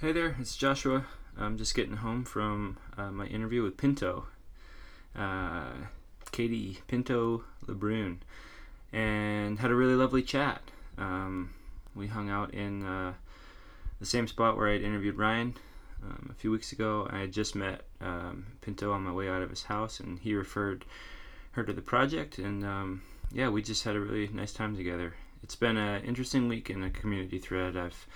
Hey there, it's Joshua. I'm just getting home from uh, my interview with Pinto, uh, Katie Pinto Lebrun, and had a really lovely chat. Um, we hung out in uh, the same spot where I'd interviewed Ryan um, a few weeks ago. I had just met um, Pinto on my way out of his house, and he referred her to the project, and um, yeah, we just had a really nice time together. It's been an interesting week in the community thread. I've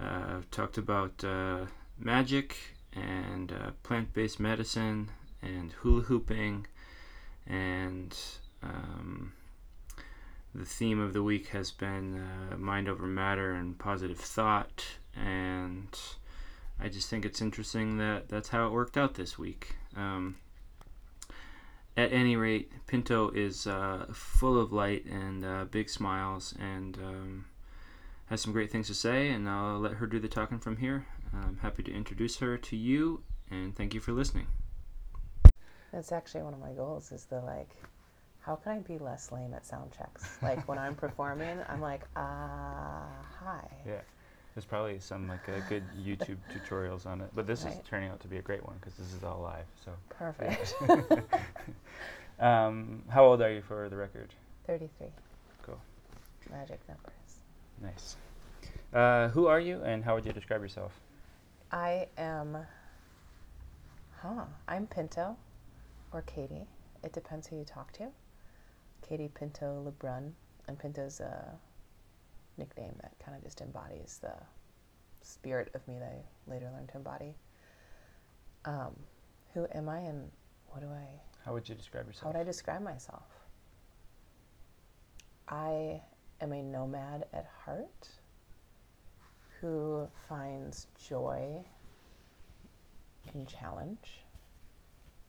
uh, talked about uh, magic and uh, plant-based medicine and hula hooping, and um, the theme of the week has been uh, mind over matter and positive thought. And I just think it's interesting that that's how it worked out this week. Um, at any rate, Pinto is uh, full of light and uh, big smiles and um, has some great things to say, and I'll let her do the talking from here. I'm happy to introduce her to you, and thank you for listening. That's actually one of my goals is the like, how can I be less lame at sound checks? Like when I'm performing, I'm like, ah, hi. Yeah. There's probably some like uh, good YouTube tutorials on it, but this right. is turning out to be a great one because this is all live. So perfect. um, how old are you for the record? Thirty-three. Cool. Magic numbers. Nice. Uh, who are you, and how would you describe yourself? I am. Huh. I'm Pinto, or Katie. It depends who you talk to. Katie Pinto Lebrun, and Pinto's a nickname that kind of just embodies the spirit of me that I later learned to embody. Um, who am I, and what do I? How would you describe yourself? How would I describe myself? I am a nomad at heart who finds joy in challenge,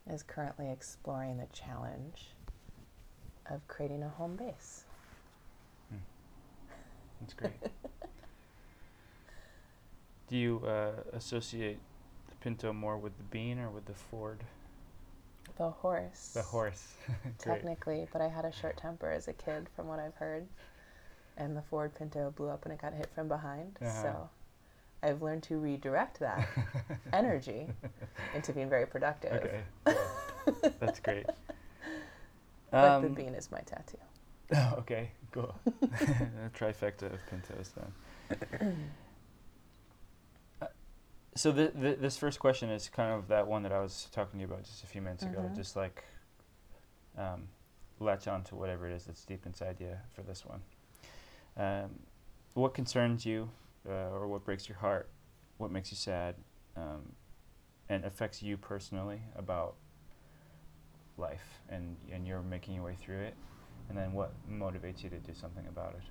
is currently exploring the challenge of creating a home base. Hmm. That's great. Do you uh, associate the Pinto more with the bean or with the Ford? The horse. The horse. Technically, but I had a short temper as a kid, from what I've heard and the Ford Pinto blew up and it got hit from behind. Uh-huh. So I've learned to redirect that energy into being very productive. Okay, that's great. but um, the bean is my tattoo. okay, cool. trifecta of Pintos then. Uh, so the, the, this first question is kind of that one that I was talking to you about just a few minutes mm-hmm. ago. Just like um, latch on to whatever it is that's deep inside you for this one. Um, what concerns you, uh, or what breaks your heart? What makes you sad, um, and affects you personally about life, and and you're making your way through it, and then what motivates you to do something about it?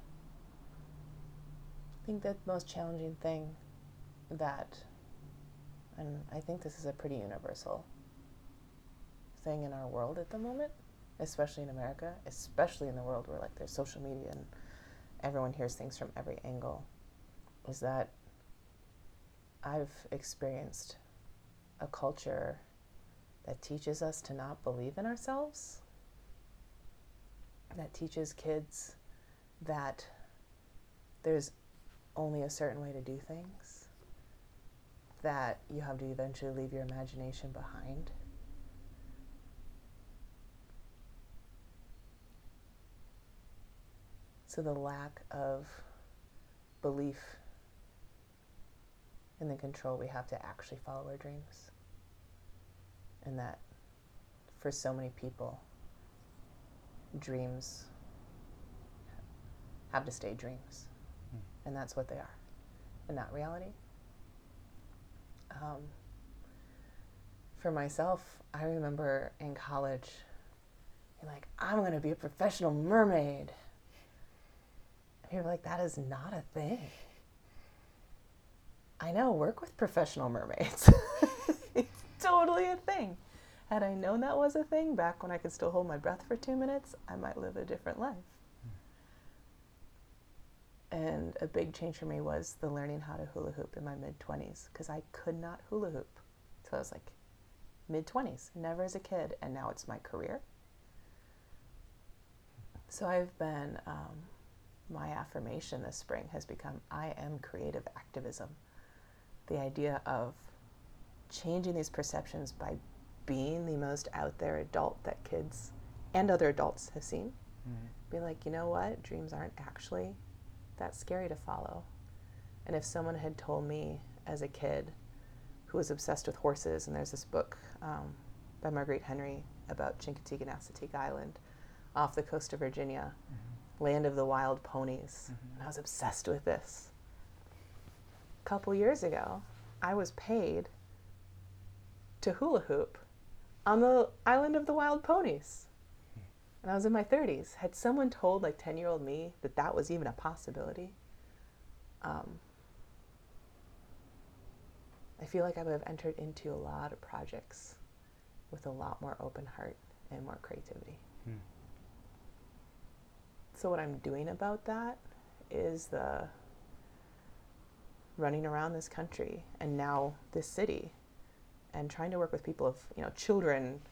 I think the most challenging thing that, and I think this is a pretty universal thing in our world at the moment, especially in America, especially in the world where like there's social media and everyone hears things from every angle is that I've experienced a culture that teaches us to not believe in ourselves, that teaches kids that there's only a certain way to do things, that you have to eventually leave your imagination behind. So the lack of belief in the control we have to actually follow our dreams. And that for so many people, dreams have to stay dreams. Mm. And that's what they are, and not reality. Um, for myself, I remember in college, being like, I'm going to be a professional mermaid. You're like, that is not a thing. I know, work with professional mermaids. it's totally a thing. Had I known that was a thing back when I could still hold my breath for two minutes, I might live a different life. And a big change for me was the learning how to hula hoop in my mid 20s because I could not hula hoop. So I was like mid 20s, never as a kid, and now it's my career. So I've been um, my affirmation this spring has become I am creative activism. the idea of changing these perceptions by being the most out there adult that kids and other adults have seen. Mm-hmm. Be like, you know what? Dreams aren't actually that scary to follow. And if someone had told me as a kid who was obsessed with horses, and there's this book um, by Marguerite Henry about Chincoteague and Assateague Island off the coast of Virginia, mm-hmm. Land of the wild ponies. Mm-hmm. And I was obsessed with this. A couple years ago, I was paid to hula hoop on the island of the wild ponies. And I was in my 30s. Had someone told like 10 year old me that that was even a possibility, um, I feel like I would have entered into a lot of projects with a lot more open heart and more creativity. Hmm. So, what I'm doing about that is the running around this country and now this city and trying to work with people of, you know, children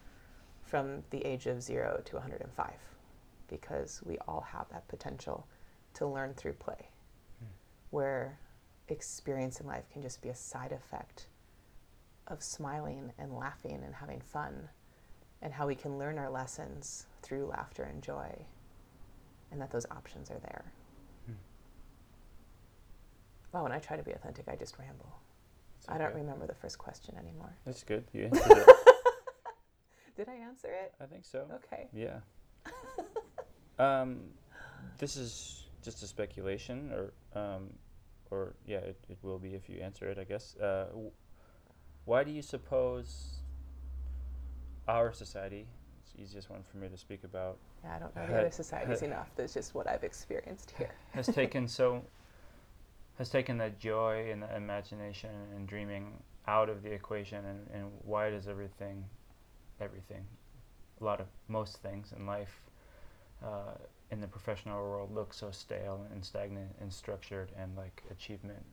from the age of zero to 105 because we all have that potential to learn through play, hmm. where experience in life can just be a side effect of smiling and laughing and having fun, and how we can learn our lessons through laughter and joy, and that those options are there. Hmm. Wow, when I try to be authentic, I just ramble. Okay. I don't remember the first question anymore. That's good. You answered it. Did I answer it? I think so. Okay. Yeah. um, this is just a speculation, or um, or yeah, it, it will be if you answer it, I guess. Uh, why do you suppose our society, easiest one for me to speak about. Yeah, I don't know the other societies enough. That's just what I've experienced here. has taken so, has taken that joy and the imagination and dreaming out of the equation, and, and why does everything, everything, a lot of most things in life, uh, in the professional world look so stale and stagnant and structured and like achievement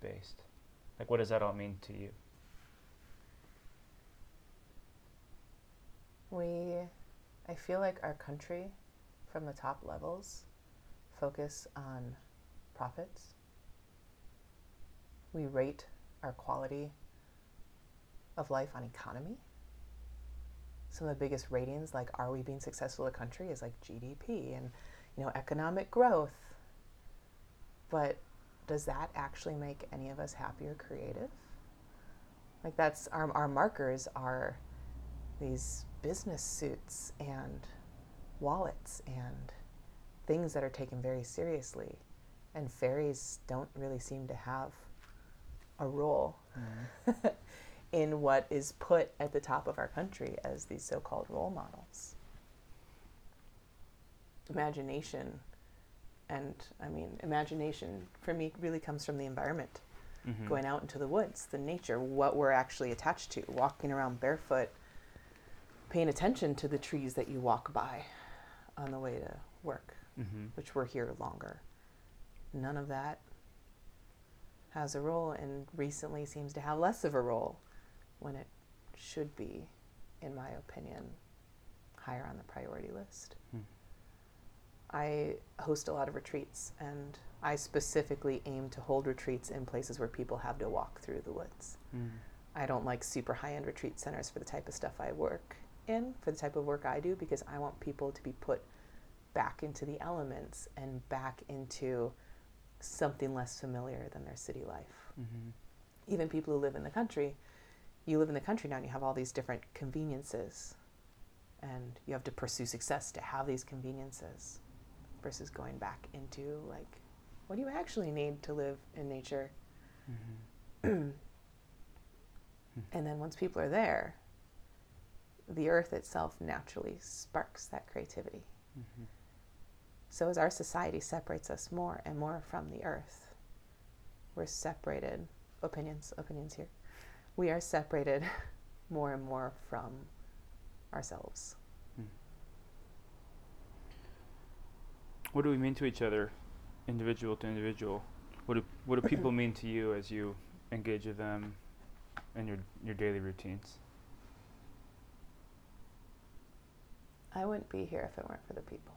based? Like, what does that all mean to you? We, I feel like our country, from the top levels, focus on profits. We rate our quality of life on economy some of the biggest ratings, like are we being successful as a country, is like GDP and you know economic growth. But does that actually make any of us happy or creative? Like that's our our markers are these business suits and wallets and things that are taken very seriously. And fairies don't really seem to have a role. Mm. in what is put at the top of our country as these so called role models. Imagination, and I mean, imagination for me really comes from the environment. Mm-hmm. Going out into the woods, the nature, what we're actually attached to, walking around barefoot, paying attention to the trees that you walk by on the way to work, mm-hmm. which we're here longer. None of that has a role and recently seems to have less of a role when it should be, in my opinion, higher on the priority list. Hmm. I host a lot of retreats, and I specifically aim to hold retreats in places where people have to walk through the woods. Hmm. I don't like super high end retreat centers for the type of stuff I work in, for the type of work I do, because I want people to be put back into the elements and back into something less familiar than their city life. Mm-hmm. Even people who live in the country you live in the country now and you have all these different conveniences and you have to pursue success to have these conveniences versus going back into like what do you actually need to live in nature mm-hmm. and then once people are there the earth itself naturally sparks that creativity mm-hmm. so as our society separates us more and more from the earth we're separated opinions opinions here we are separated more and more from ourselves. Hmm. What do we mean to each other, individual to individual? What do what do people mean to you as you engage with them in your your daily routines? I wouldn't be here if it weren't for the people.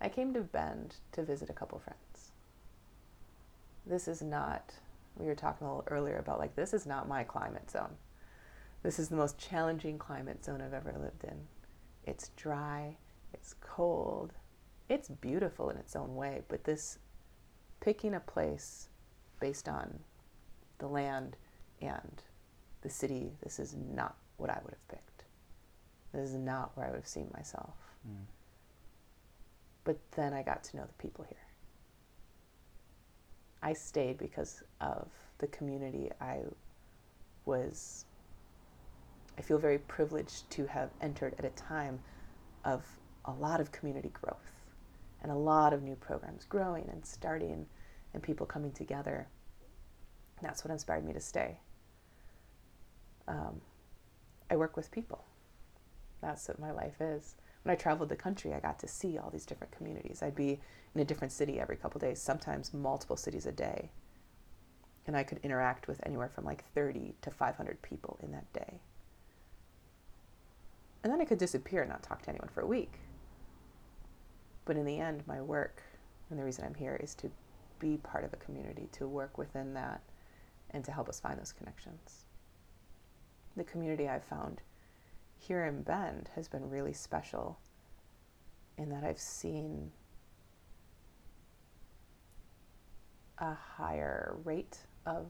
I came to Bend to visit a couple friends. this is not, we were talking a little earlier about like, this is not my climate zone. This is the most challenging climate zone I've ever lived in. It's dry, it's cold, it's beautiful in its own way, but this picking a place based on the land and the city, this is not what I would have picked. This is not where I would have seen myself. Mm. But then I got to know the people here. I stayed because of the community I was I feel very privileged to have entered at a time of a lot of community growth and a lot of new programs growing and starting and people coming together. That's what inspired me to stay. Um, I work with people. That's what my life is. When I traveled the country, I got to see all these different communities. I'd be in a different city every couple days, sometimes multiple cities a day. And I could interact with anywhere from like 30 to 500 people in that day. And then I could disappear and not talk to anyone for a week. But in the end, my work and the reason I'm here is to be part of a community, to work within that, and to help us find those connections. The community I've found here in Bend has been really special in that I've seen a higher rate of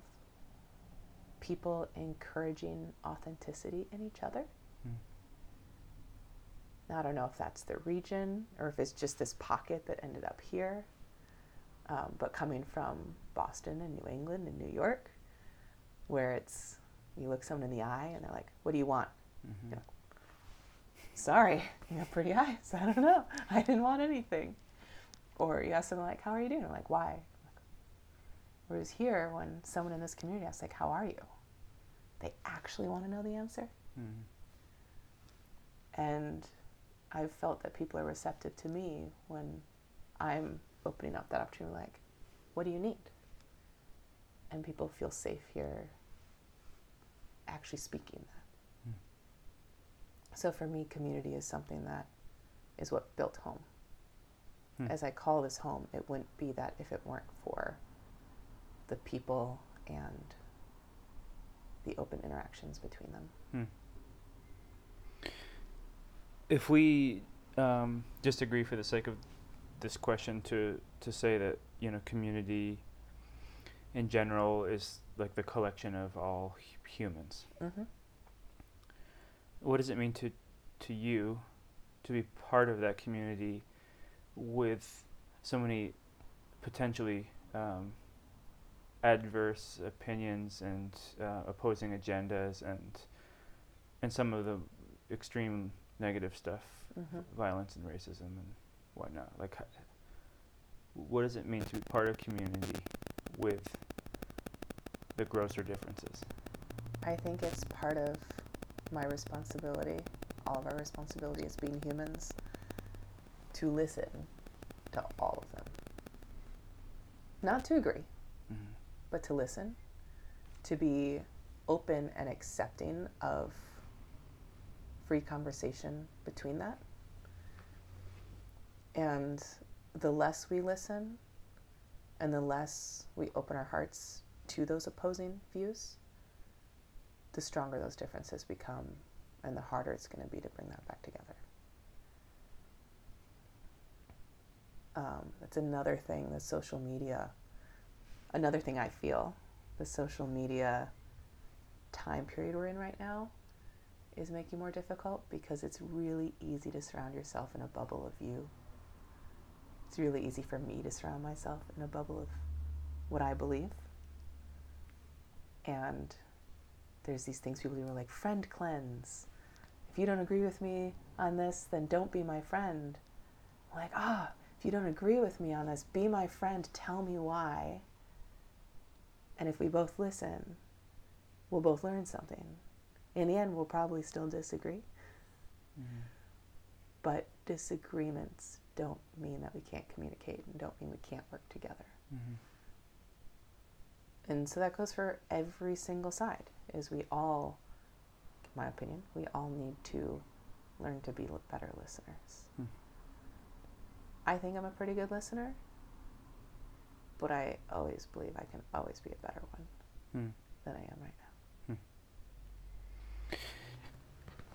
people encouraging authenticity in each other. Now, I don't know if that's the region or if it's just this pocket that ended up here. Um, but coming from Boston and New England and New York, where it's you look someone in the eye and they're like, "What do you want?" Mm-hmm. Like, Sorry, you have pretty eyes. I don't know. I didn't want anything. Or you ask them like, "How are you doing?" I'm like, "Why?" Whereas here, when someone in this community asks like, "How are you?" they actually want to know the answer. Mm-hmm. And I've felt that people are receptive to me when I'm opening up that opportunity, like, what do you need? And people feel safe here actually speaking that. So for me, community is something that is what built home. Mm. As I call this home, it wouldn't be that if it weren't for the people and the open interactions between them. Mm if we um, just agree for the sake of this question to to say that you know community in general is like the collection of all humans. Mm-hmm. What does it mean to to you to be part of that community with so many potentially um, adverse opinions and uh, opposing agendas and and some of the extreme negative stuff, mm-hmm. violence and racism and whatnot. Like, what does it mean to be part of community with the grosser differences? I think it's part of my responsibility, all of our responsibility as being humans, to listen to all of them. Not to agree, mm-hmm. but to listen, to be open and accepting of free conversation between that. And the less we listen and the less we open our hearts to those opposing views, the stronger those differences become and the harder it's going to be to bring that back together. Um, that's another thing the social media, another thing I feel the social media time period we're in right now is making more difficult because it's really easy to surround yourself in a bubble of you. It's really easy for me to surround myself in a bubble of what I believe. And there's these things people do like friend cleanse. If you don't agree with me on this, then don't be my friend. I'm like, ah, oh, if you don't agree with me on this, be my friend, tell me why. And if we both listen, we'll both learn something in the end, we'll probably still disagree. Mm-hmm. But disagreements don't mean that we can't communicate and don't mean we can't work together. Mm-hmm. And so that goes for every single side. Is we all, in my opinion, we all need to learn to be better listeners. Mm. I think I'm a pretty good listener. but I always believe I can always be a better one Hmm. than I am right now.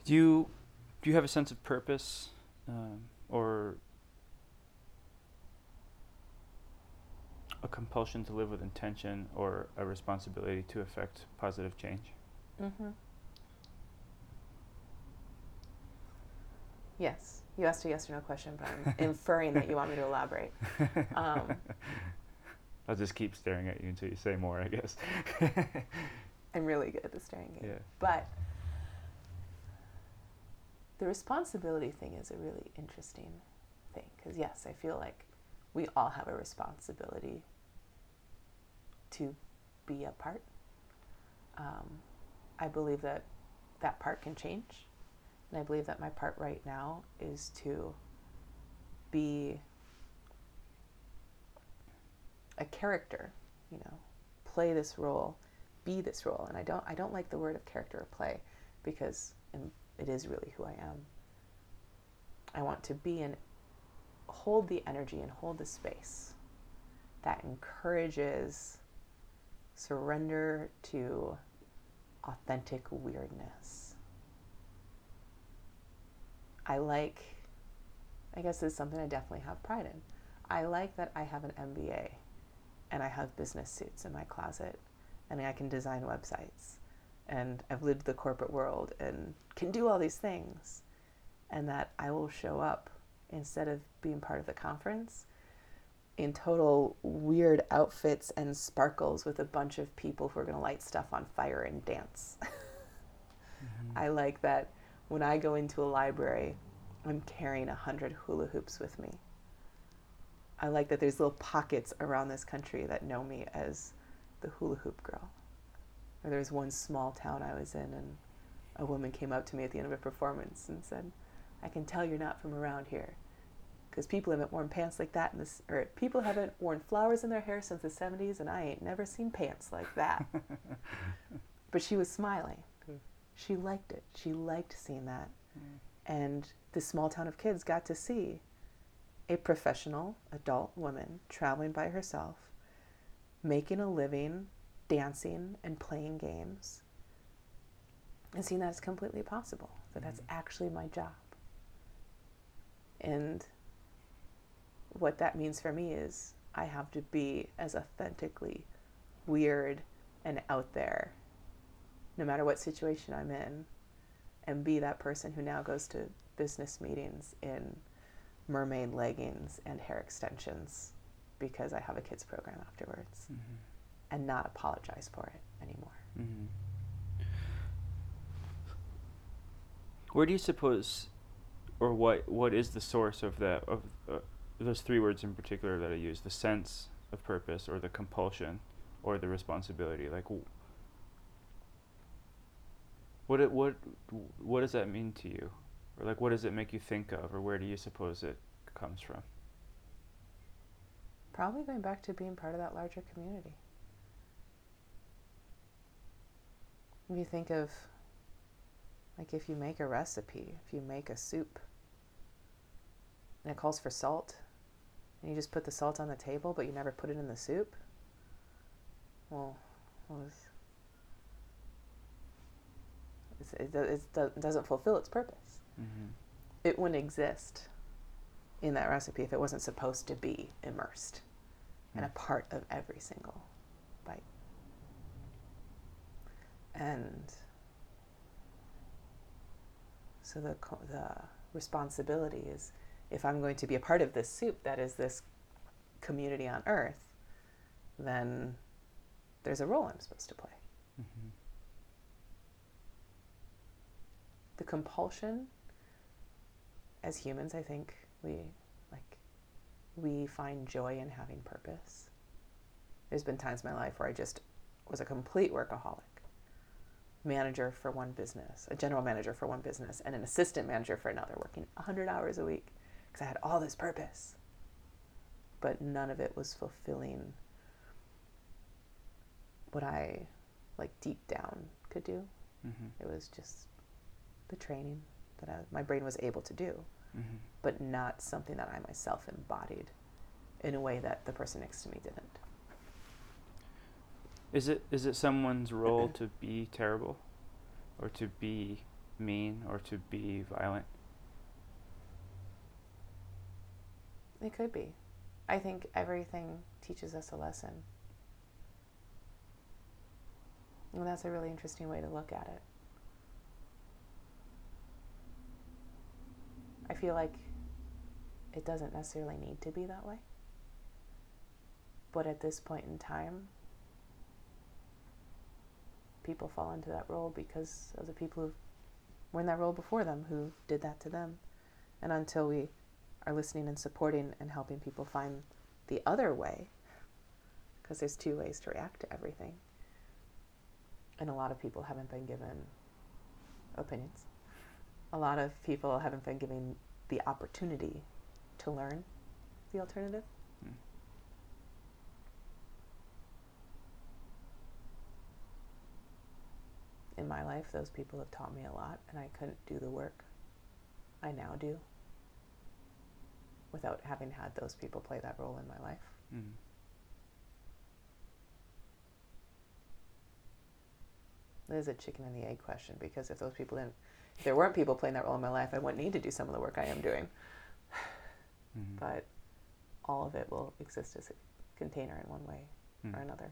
Do you do you have a sense of purpose, um, or a compulsion to live with intention, or a responsibility to affect positive change? Mm-hmm. Yes. You asked a yes or no question, but I'm inferring that you want me to elaborate. Um, I'll just keep staring at you until you say more, I guess. I'm really good at the staring game. yeah. But the responsibility thing is a really interesting thing because, yes, I feel like we all have a responsibility to be a part. Um, I believe that that part can change. And I believe that my part right now is to be a character, you know, play this role, be this role. And I don't I don't like the word of character or play because it is really who I am. I want to be and hold the energy and hold the space that encourages surrender to authentic weirdness. I like, I guess it's something I definitely have pride in. I like that I have an MBA and I have business suits in my closet and I can design websites and I've lived the corporate world and can do all these things and that I will show up instead of being part of the conference in total weird outfits and sparkles with a bunch of people who are going to light stuff on fire and dance. Mm-hmm. I like that when I go into a library, I'm carrying a hundred hula hoops with me. I like that there's little pockets around this country that know me as the hula hoop girl. Or there was one small town I was in, and a woman came up to me at the end of a performance and said, I can tell you're not from around here. Because people haven't worn pants like that in this, or people haven't worn flowers in their hair since the 70s, and I ain't never seen pants like that. but she was smiling. Good. She liked it. She liked seeing that. Mm. And this small town of kids got to see a professional adult woman traveling by herself, making a living, dancing and playing games, and seeing that it's completely possible, that that's mm. actually my job. And what that means for me is I have to be as authentically weird and out there, no matter what situation I'm in, and be that person who now goes to business meetings in mermaid leggings and hair extensions because I have a kids program afterwards Mm-hmm. and not apologize for it anymore. Mm-hmm. Where do you suppose, or what what is the source of that of uh, those three words in particular that I use? The sense of purpose, or the compulsion, or the responsibility. Like, what it what what does that mean to you, or like what does it make you think of, or where do you suppose it comes from? Probably going back to being part of that larger community. If you think of, like, if you make a recipe, if you make a soup, and it calls for salt, and you just put the salt on the table, but you never put it in the soup, well, it, do- it doesn't fulfill its purpose. Mm-hmm. It wouldn't exist in that recipe if it wasn't supposed to be immersed and a Mm. part of every single bite. And so the the responsibility is if I'm going to be a part of this soup that is this community on earth, then there's a role I'm supposed to play. Mm-hmm. the compulsion as humans i think we like we find joy in having purpose there's been times in my life where i just was a complete workaholic manager for one business a general manager for one business and an assistant manager for another working 100 hours a week because i had all this purpose but none of it was fulfilling what i like deep down could do Mm-hmm. it was just the training that I, my brain was able to do, Mm-hmm. but not something that I myself embodied in a way that the person next to me didn't. Is it is it someone's role to be terrible, or to be mean, or to be violent? It could be. I think everything teaches us a lesson. And that's a really interesting way to look at it. I feel like it doesn't necessarily need to be that way. But at this point in time, people fall into that role because of the people who were in that role before them who did that to them. And until we are listening and supporting and helping people find the other way, because there's two ways to react to everything. And a lot of people haven't been given opinions. A lot of people haven't been given the opportunity to learn the alternative. Hmm. In my life, those people have taught me a lot, and I couldn't do the work I now do without having had those people play that role in my life. Mm. It is a chicken and the egg question because if those people didn't, if there weren't people playing that role in my life, I wouldn't need to do some of the work I am doing. Mhm. But all of it will exist as a container in one way Mm. or another.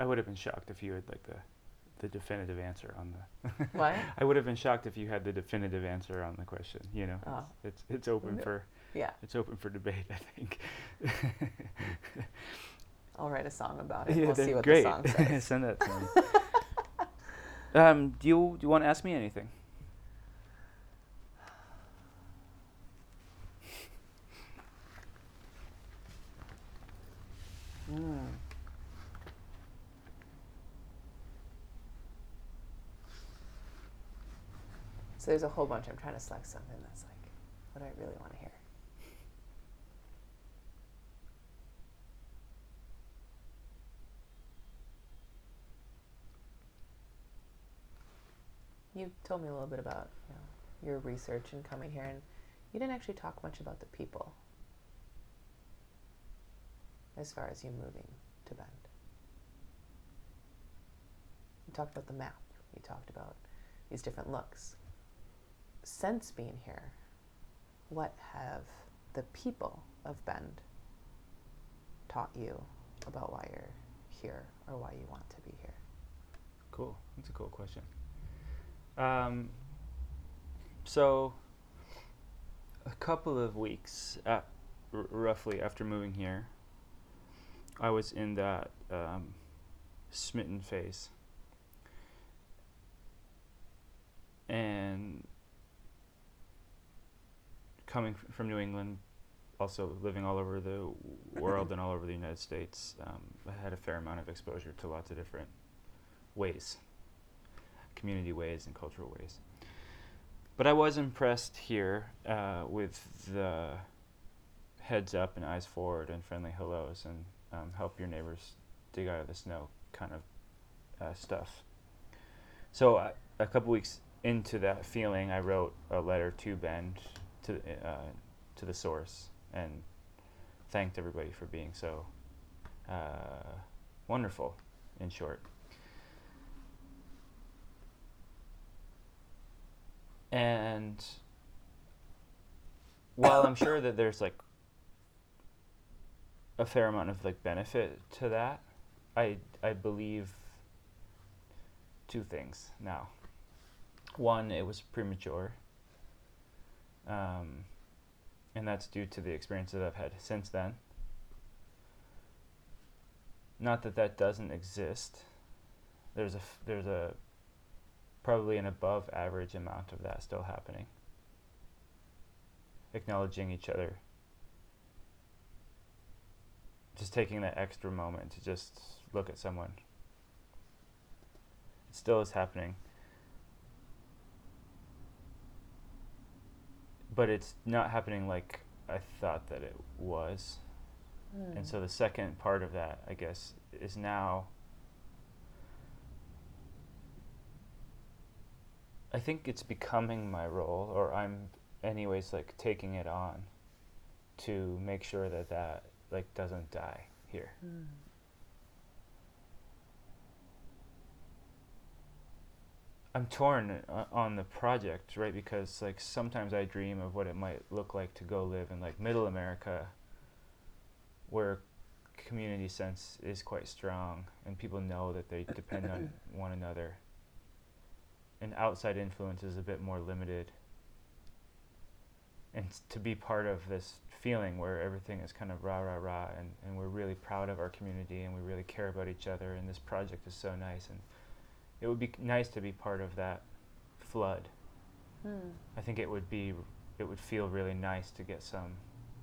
I would have been shocked if you had like the the definitive answer on the. What? I would have been shocked if you had the definitive answer on the question. You know, Oh. it's it's, it's open for Yeah, it's open for debate. I think. I'll write a song about it. yeah, we'll see what great. the song says. Send that to me. um, do you do you want to ask me anything? So there's a whole bunch. I'm trying to select something that's like what I really want to hear. You told me a little bit about you know, your research and coming here, and you didn't actually talk much about the people as far as you moving to Bend. You talked about the map. You talked about these different looks. Since being here, what have the people of Bend taught you about why you're here or why you want to be here? Cool. That's a cool question. Um, so, a couple of weeks, uh, r- roughly after moving here, I was in that um, smitten phase. And coming from New England, also living all over the world and all over the United States, um, I had a fair amount of exposure to lots of different ways community ways and cultural ways. But I was impressed here uh, with the heads up and eyes forward and friendly hellos and um, help your neighbors dig out of the snow kind of uh, stuff. So uh, a couple weeks into that feeling, I wrote a letter to Bend to uh, to the source and thanked everybody for being so uh, wonderful. In short. And while I'm sure that there's like a fair amount of like benefit to that, I I believe two things now. One, it was premature. Um, and that's due to the experiences I've had since then. Not that that doesn't exist. There's a there's a probably an above average amount of that still happening. Acknowledging each other. Just taking that extra moment to just look at someone. It still is happening. But it's not happening like I thought that it was. And hmm. so the second part of that, I guess, is now I think it's becoming my role, or I'm, anyways, like taking it on to make sure that that like doesn't die here. Hmm. I'm torn uh, on the project, right? Because like sometimes I dream of what it might look like to go live in like middle America where community sense is quite strong and people know that they depend on one another. And outside influence is a bit more limited. And to be part of this feeling where everything is kind of rah rah rah and, and we're really proud of our community and we really care about each other and this project is so nice and it would be nice to be part of that flood. Hmm. I think it would be it would feel really nice to get some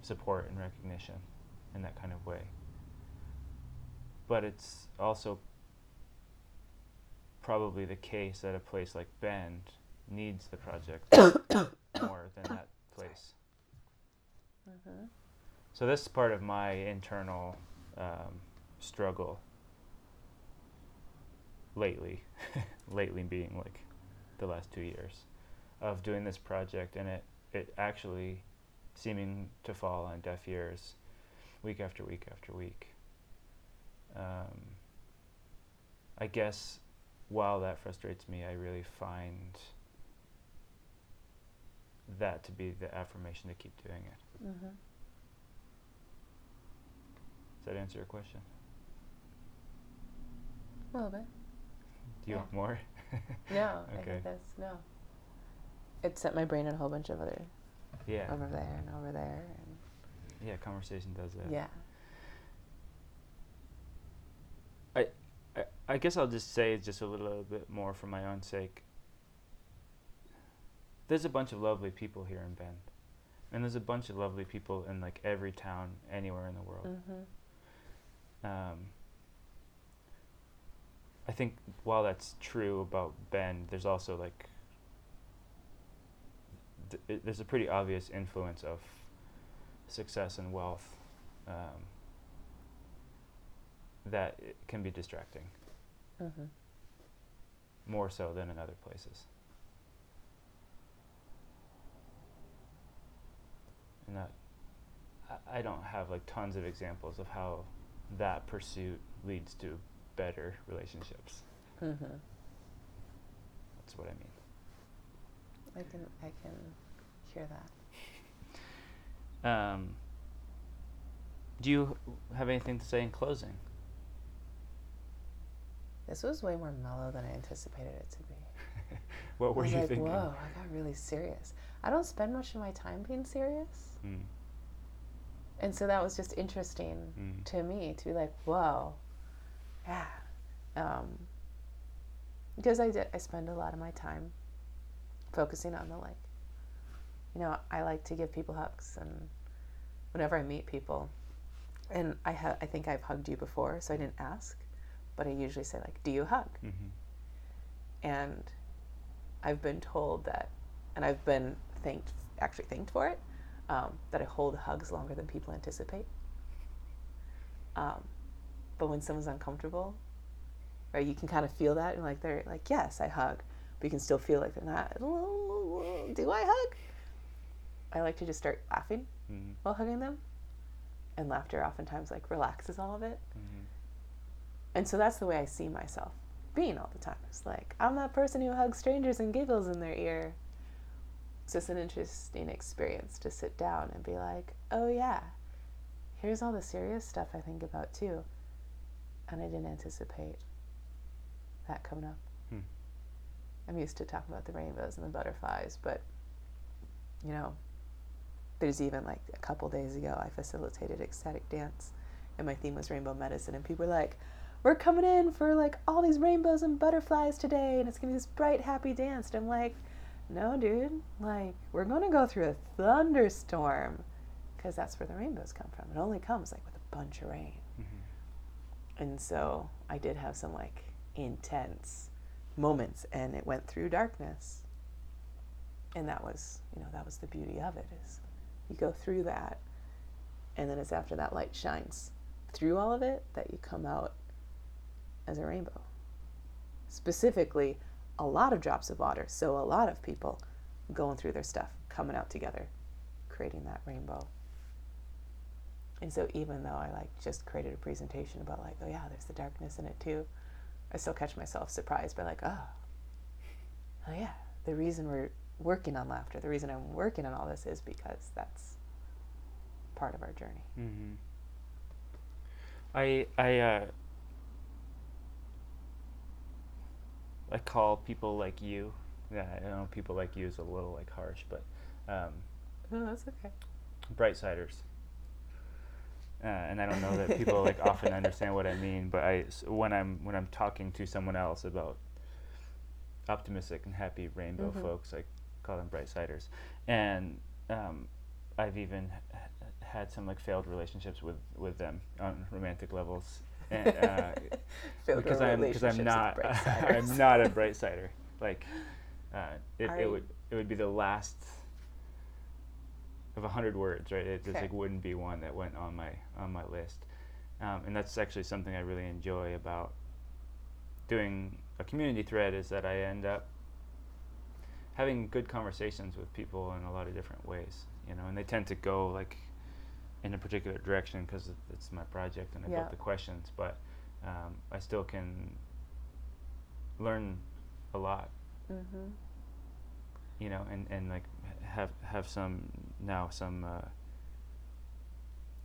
support and recognition in that kind of way. But it's also probably the case that a place like Bend needs the project more than that place. Mm-hmm. So this is part of my internal um, struggle lately, lately being like the last two years of doing this project and it, it actually seeming to fall on deaf ears week after week after week. Um, I guess while that frustrates me, I really find that to be the affirmation to keep doing it. Mm-hmm. Does that answer your question? A little bit. Do you Yeah. want more? No, I Okay. think that's no. It set my brain in a whole bunch of other Yeah. over there and over there and Yeah, conversation does that. yeah. I, I guess I'll just say just a little bit more for my own sake. There's a bunch of lovely people here in Bend. And there's a bunch of lovely people in like every town anywhere in the world. Mm-hmm. Um, I think while that's true about Bend, there's also like th- there's a pretty obvious influence of success and wealth um, that can be distracting Mm-hmm. more so than in other places. And that I, I don't have like tons of examples of how that pursuit leads to better relationships. Mm-hmm. That's what I mean. I can I can hear that. Um, do you have anything to say in closing? This was way more mellow than I anticipated it to be. What I were was you like, thinking? whoa, I got really serious. I don't spend much of my time being serious. Mm, And so that was just interesting mm, to me to be like, whoa, yeah. Um, because I did, I spend a lot of my time focusing on the like, you know, I like to give people hugs, and whenever I meet people, and I ha- I think I've hugged you before, so I didn't ask, but I usually say like, do you hug? mhm, and I've been told that, and I've been thanked, actually thanked for it, um, that I hold hugs longer than people anticipate. Um, but when someone's uncomfortable, right, you can kind of feel that, and like they're like, yes, I hug, but you can still feel like they're not. Do I hug? I like to just start laughing mhm, while hugging them, and laughter oftentimes like relaxes all of it. mhm. And so that's the way I see myself being all the time. It's like, I'm that person who hugs strangers and giggles in their ear. It's just an interesting experience to sit down and be like, oh, yeah, here's all the serious stuff I think about too. And I didn't anticipate that coming up. Hmm. I'm used to talking about the rainbows and the butterflies, but, you know, there's even like a couple days ago, I facilitated ecstatic dance, and my theme was rainbow medicine, and people were like, we're coming in for like all these rainbows and butterflies today and it's gonna be this bright happy dance and i'm like no dude like we're gonna go through a thunderstorm because that's where the rainbows come from it only comes like with a bunch of rain. And so i did have some like intense moments and it went through darkness and that was you know that was the beauty of it is you go through that and then it's after that light shines through all of it that you come out as a rainbow. Specifically, a lot of drops of water, so a lot of people going through their stuff, coming out together, creating that rainbow. And so even though I like just created a presentation about like, oh yeah, there's the darkness in it too, I still catch myself surprised by like, oh, oh yeah, the reason we're working on laughter, the reason I'm working on all this is because that's part of our journey. Mm-hmm. I I uh, I call people like you. Yeah, I know people like you is a little like harsh, but um, Oh, that's okay. Brightsiders. Uh, and I don't know that people like often understand what I mean, but I when I'm when I'm talking to someone else about optimistic and happy rainbow Mhm. folks, I call them Brightsiders, and um, I've even h- had some like failed relationships with with them on romantic levels, and, uh, because I'm because I'm not I'm not a bright Brightsider. Like uh, it, it would it would be the last of a hundred words, right? It just like wouldn't be one that went on my on my list, um, and that's actually something I really enjoy about doing a community thread is that I end up having good conversations with people in a lot of different ways, you know, and they tend to go like in a particular direction because it's my project and I Yeah. built the questions, but um, I still can learn a lot mm-hmm. you know, and, and like have have some now some uh,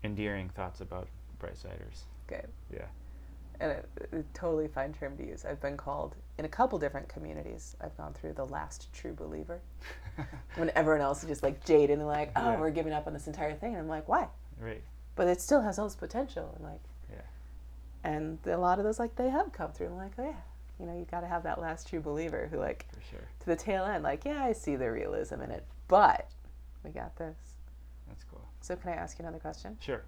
endearing thoughts about bright Brightsiders. Good. Yeah. And a, a totally fine term to use. I've been called in a couple different communities. I've gone through the last true believer. when everyone else is just like jaded and like, oh, Yeah. we're giving up on this entire thing. And I'm like, why? right. But it still has all this potential. And like, Yeah. and a lot of those like they have come through. I'm like, oh yeah, you know, you've got to have that last true believer who like sure. to the tail end, like, yeah, I see the realism in it, but we got this. That's cool. So can I ask you another question? Sure.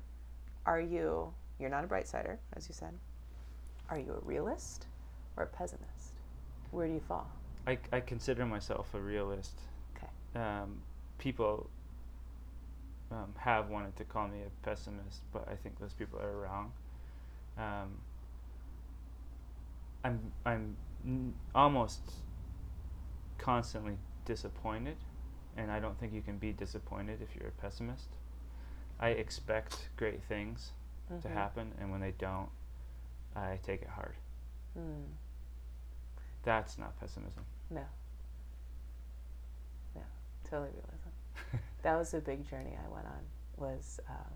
Are you you're not a bright sider, as you said. Are you a realist or a pessimist? Where do you fall? I, I consider myself a realist. Okay. Um, people um, have wanted to call me a pessimist, but I think those people are wrong. Um, I'm I'm n- almost constantly disappointed, and I don't think you can be disappointed if you're a pessimist. I expect great things to Mhm. happen, and when they don't, I take it hard. Mm, That's not pessimism. no. No, totally realism. that was a big journey I went on. Was um,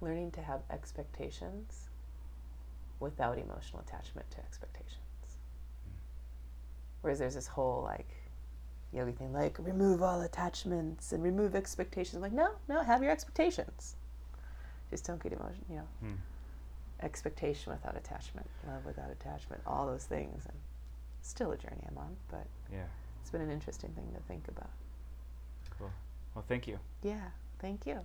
learning to have expectations without emotional attachment to expectations. Whereas there's this whole like yogi thing, like remove all attachments and remove expectations. I'm like, no, no, have your expectations. Just don't get emotion, you know. Hmm. expectation without attachment, love without attachment, all those things, and still a journey I'm on, but Yeah. it's been an interesting thing to think about. Cool. Well, thank you. Yeah, thank you.